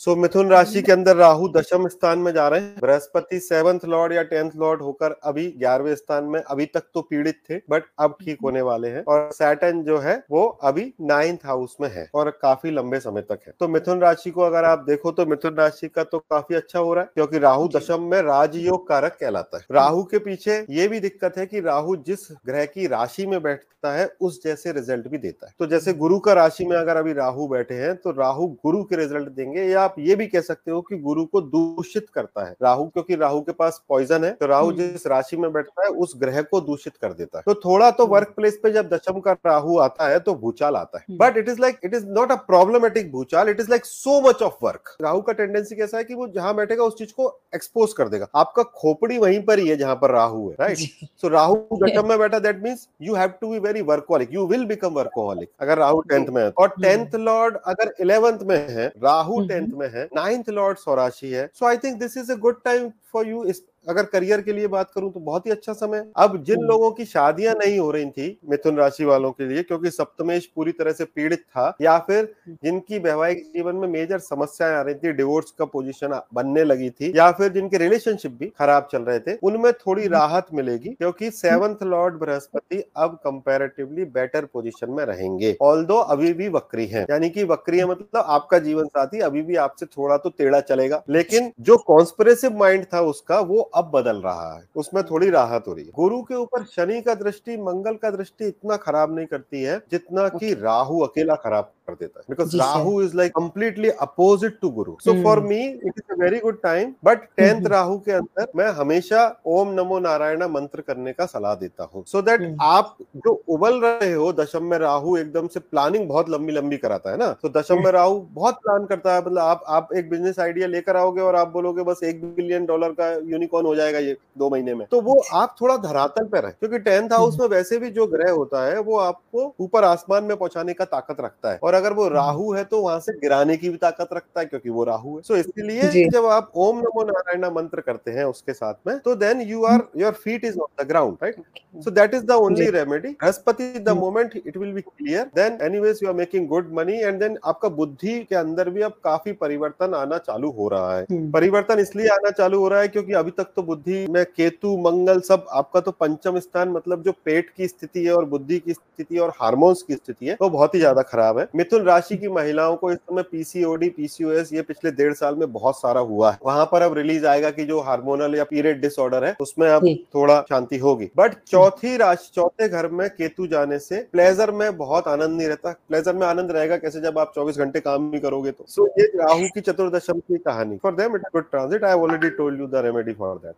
सो so, मिथुन राशि के अंदर राहु दशम स्थान में जा रहे हैं। बृहस्पति सेवंथ लॉर्ड या टेंथ लॉर्ड होकर अभी ग्यारहवें स्थान में अभी तक तो पीड़ित थे बट अब ठीक होने वाले हैं। और सैटन जो है वो अभी नाइन्थ हाउस में है और काफ़ी लंबे समय तक है। तो मिथुन राशि को अगर आप देखो तो मिथुन राशि का तो काफ़ी अच्छा हो रहा है क्योंकि राहु दशम में राजयोग कारक कहलाता है। राहु के पीछे ये भी दिक्कत है कि राहु जिस ग्रह की राशि में बैठता है उस जैसे रिज़ल्ट भी देता है। तो जैसे गुरु का राशि में अगर अभी राहु बैठे हैं तो राहु गुरु के रिज़ल्ट देंगे या आप ये भी कह सकते हो कि गुरु को दूषित करता है। राहु क्योंकि राहु के पास पॉइजन है तो राहु हम्म। जिस राशि में बैठता है उस ग्रह को दूषित कर देता है। तो थोड़ा तो वर्क हम्म। प्लेस पे जब दशम का राहु आता है तो भूचाल आता है। But it is like it is not a problematic भूचाल it is like so much of work Rahu का टेंडेंसी कैसा है कि वो जहाँ बैठेगा उस चीज़ को एक्सपोज कर देगा। आपका खोपड़ी वहीं पर ही है जहाँ पर राहु है राइट सो राहु दशम में बैठा that means you have to be very workaholic you will become workaholic अगर राहु टेंथ में है और टेंथ लॉर्ड अगर इलेवेंथ में है राहु टेंथ में है। नाइन्थ लॉर्ड सौराशी है। So I think this is a good time for you इस अगर करियर के लिए बात करूँ तो बहुत ही अच्छा समय अब जिन हम्म। लोगों की शादियाँ नहीं हो रही थी मिथुन राशि वालों के लिए क्योंकि सप्तमेश पूरी तरह से पीड़ित था या फिर हम्म। जिनकी वैवाहिक जीवन में मेजर समस्याएँ आ रही थी डिवोर्स का पोजीशन बनने लगी थी या फिर जिनके रिलेशनशिप भी खराब चल रहे थे उनमें थोड़ी हम्म। राहत मिलेगी क्योंकि सेवंथ लॉर्ड बृहस्पति अब कंपेरेटिवली बेटर पोजिशन में रहेंगे ऑल अभी भी वक्री है यानी कि वक्री है मतलब आपका जीवन साथी अभी भी आपसे थोड़ा तो टेढ़ा चलेगा लेकिन जो कॉन्स्परेसिव माइंड था उसका वो अब बदल रहा है। उसमें थोड़ी राहत हो रही है। गुरु के ऊपर शनि का दृष्टि मंगल का दृष्टि इतना खराब नहीं करती है जितना कि राहु अकेला खराब कर देता है। Because Rahu is like completely opposite to Guru so for me it is a very good time but tenth Rahu के अंदर मैं हमेशा ओम नमो नारायण मंत्र करने का सलाह देता हूँ। सो दैट आप जो उबल रहे हो दशम में राहु एकदम से प्लानिंग बहुत लंबी लंबी कराता है ना? तो दशम में राहु बहुत प्लान करता है मतलब आप आप एक बिज़नेस आइडिया लेकर आओगे और आप बोलोगे बस एक बिलियन डॉलर का यूनिकॉर्न हो जाएगा ये दो महीने में। तो वो आप थोड़ा धरातल पे रहे क्योंकि टेंथ हाउस में वैसे भी जो ग्रह होता है वो आपको ऊपर आसमान में पहुँचाने का ताकत रखता है। और अगर वो राहु है तो वहाँ से गिराने की भी ताकत रखता है क्योंकि वो राहु है। सो so, इसलिए जब आप ओम नमो नारायण मंत्र करते हैं उसके साथ में तो then you are your feet is on the ground right so that is the only remedy Brihaspati the moment it will be clear then anyways you are making good money and then आपका बुद्धि के अंदर भी अब काफ़ी परिवर्तन आना चालू हो रहा है। हम्म। परिवर्तन इसलिए आना चालू हो रहा है क्योंकि अभी तक तो बुद्धि में केतु मंगल सब आपका तो पंचम स्थान मतलब जो पेट की स्थिति है और बुद्धि की स्थिति और हार्मोन्स की स्थिति है वो बहुत ही ज़्यादा खराब है। मिथुन राशि की महिलाओं को इस समय पीसीओडी पीसीओएस ये पिछले डेढ़ साल में बहुत सारा हुआ है। वहाँ पर अब रिलीज़ आएगा कि जो हार्मोनल या पीरियड डिसऑर्डर है उसमें अब थोड़ा शांति होगी। बट चौथी राशि चौथे घर में केतु जाने से प्लेजर में बहुत आनंद नहीं रहता। प्लेजर में आनंद रहेगा कैसे जब आप चौबीस घंटे काम भी करोगे तो। सो so, ये राहु की चतुर्दशम की कहानी। For them it good transit I already told you the remedy for that